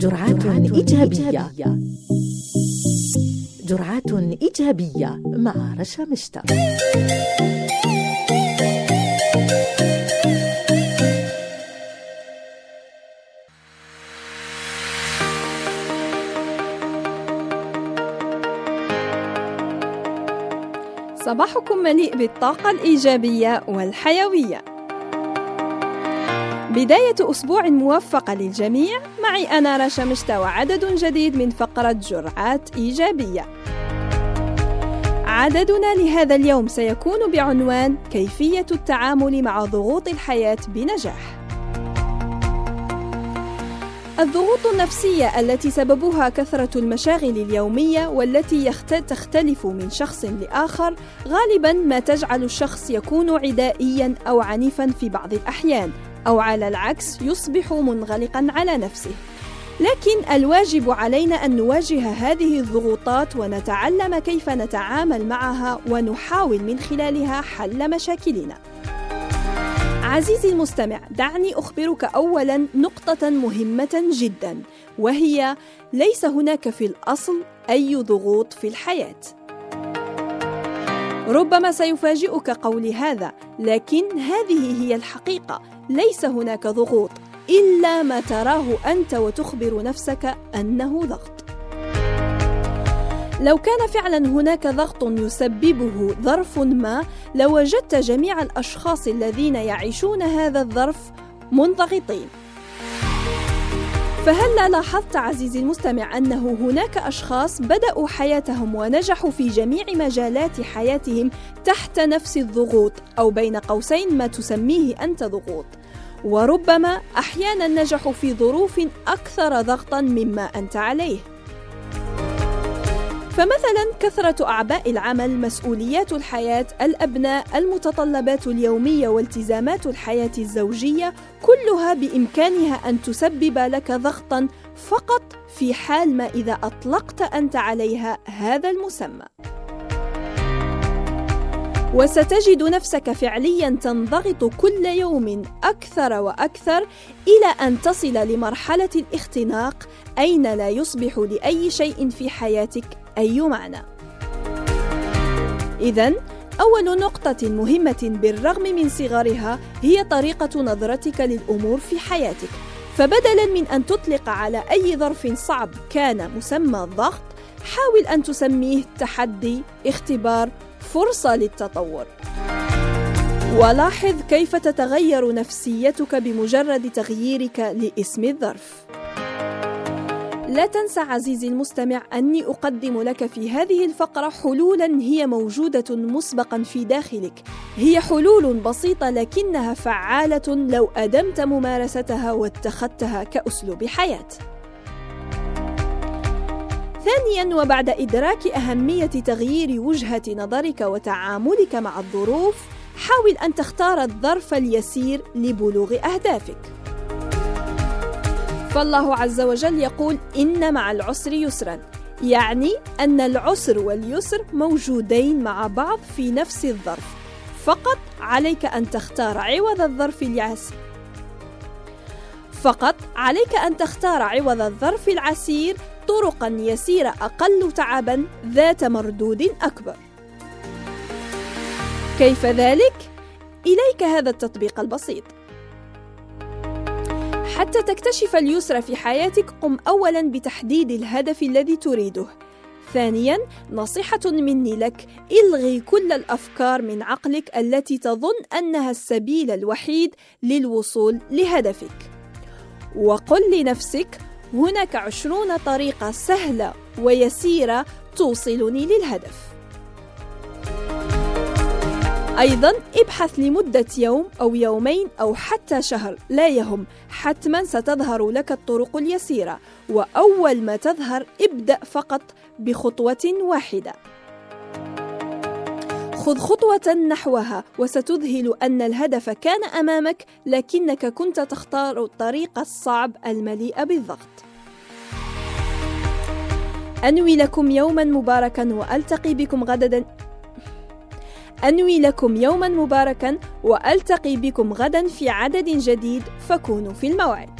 جرعات إيجابية. جرعات إيجابية مع رشا مشتى صباحكم مليء بالطاقة الإيجابية والحيوية. بداية أسبوع موفقة للجميع معي أنا رشا مشتا وعدد جديد من فقرة جرعات إيجابية. عددنا لهذا اليوم سيكون بعنوان كيفية التعامل مع ضغوط الحياة بنجاح. الضغوط النفسية التي سببها كثرة المشاغل اليومية والتي تختلف من شخص لآخر غالبا ما تجعل الشخص يكون عدائيا أو عنيفا في بعض الأحيان أو على العكس يصبح منغلقا على نفسه. لكن الواجب علينا أن نواجه هذه الضغوطات ونتعلم كيف نتعامل معها ونحاول من خلالها حل مشاكلنا. عزيزي المستمع دعني أخبرك اولا نقطة مهمة جدا وهي ليس هناك في الأصل أي ضغوط في الحياة. ربما سيفاجئك قولي هذا لكن هذه هي الحقيقة. ليس هناك ضغوط إلا ما تراه أنت وتخبر نفسك أنه ضغط. لو كان فعلا هناك ضغط يسببه ظرف ما لوجدت جميع الأشخاص الذين يعيشون هذا الظرف منضغطين. فهلا لاحظت عزيزي المستمع أنه هناك أشخاص بدأوا حياتهم ونجحوا في جميع مجالات حياتهم تحت نفس الضغوط أو بين قوسين ما تسميه أنت ضغوط؟ وربما أحيانا نجحوا في ظروف أكثر ضغطا مما أنت عليه فمثلا كثرة أعباء العمل، مسؤوليات الحياة، الأبناء، المتطلبات اليومية والتزامات الحياة الزوجية، كلها بإمكانها أن تسبب لك ضغطا فقط في حال ما إذا أطلقت أنت عليها هذا المسمى. وستجد نفسك فعليا تنضغط كل يوم أكثر وأكثر إلى أن تصل لمرحلة الاختناق أين لا يصبح لأي شيء في حياتك أي معنى. اذا أول نقطة مهمة بالرغم من صغرها هي طريقة نظرتك للأمور في حياتك. فبدلا من أن تطلق على أي ظرف صعب كان مسمى الضغط حاول أن تسميه تحدي اختبار فرصة للتطور. ولاحظ كيف تتغير نفسيتك بمجرد تغييرك لاسم الظرف. لا تنسى عزيزي المستمع أني أقدم لك في هذه الفقرة حلولا هي موجودة مسبقا في داخلك. هي حلول بسيطة لكنها فعالة لو أدمت ممارستها واتخذتها كأسلوب حياة. ثانيا وبعد إدراك أهمية تغيير وجهة نظرك وتعاملك مع الظروف حاول أن تختار الظرف اليسير لبلوغ أهدافك. فالله عز وجل يقول إن مع العسر يسرا. يعني أن العسر واليسر موجودين مع بعض في نفس الظرف. فقط عليك أن تختار عوض الظرف اليسير فقط عليك أن تختار عوض الظرف العسير طرقا يسيرة أقل تعبا ذات مردود أكبر. كيف ذلك؟ إليك هذا التطبيق البسيط. حتى تكتشف اليسر في حياتك قم أولا بتحديد الهدف الذي تريده. ثانيا نصيحة مني لك إلغي كل الأفكار من عقلك التي تظن أنها السبيل الوحيد للوصول لهدفك. وقل لنفسك هناك عشرون طريقة سهلة ويسيرة توصلني للهدف. أيضا ابحث لمدة يوم أو يومين أو حتى شهر لا يهم. حتما ستظهر لك الطرق اليسيرة وأول ما تظهر ابدأ فقط بخطوة واحدة. خذ خطوة نحوها وستذهل أن الهدف كان أمامك لكنك كنت تختار الطريق الصعب المليء بالضغط. أنوي لكم يوما مباركا وألتقي بكم غدا أنوي لكم يوما مباركا وألتقي بكم غدا في عدد جديد فكونوا في الموعد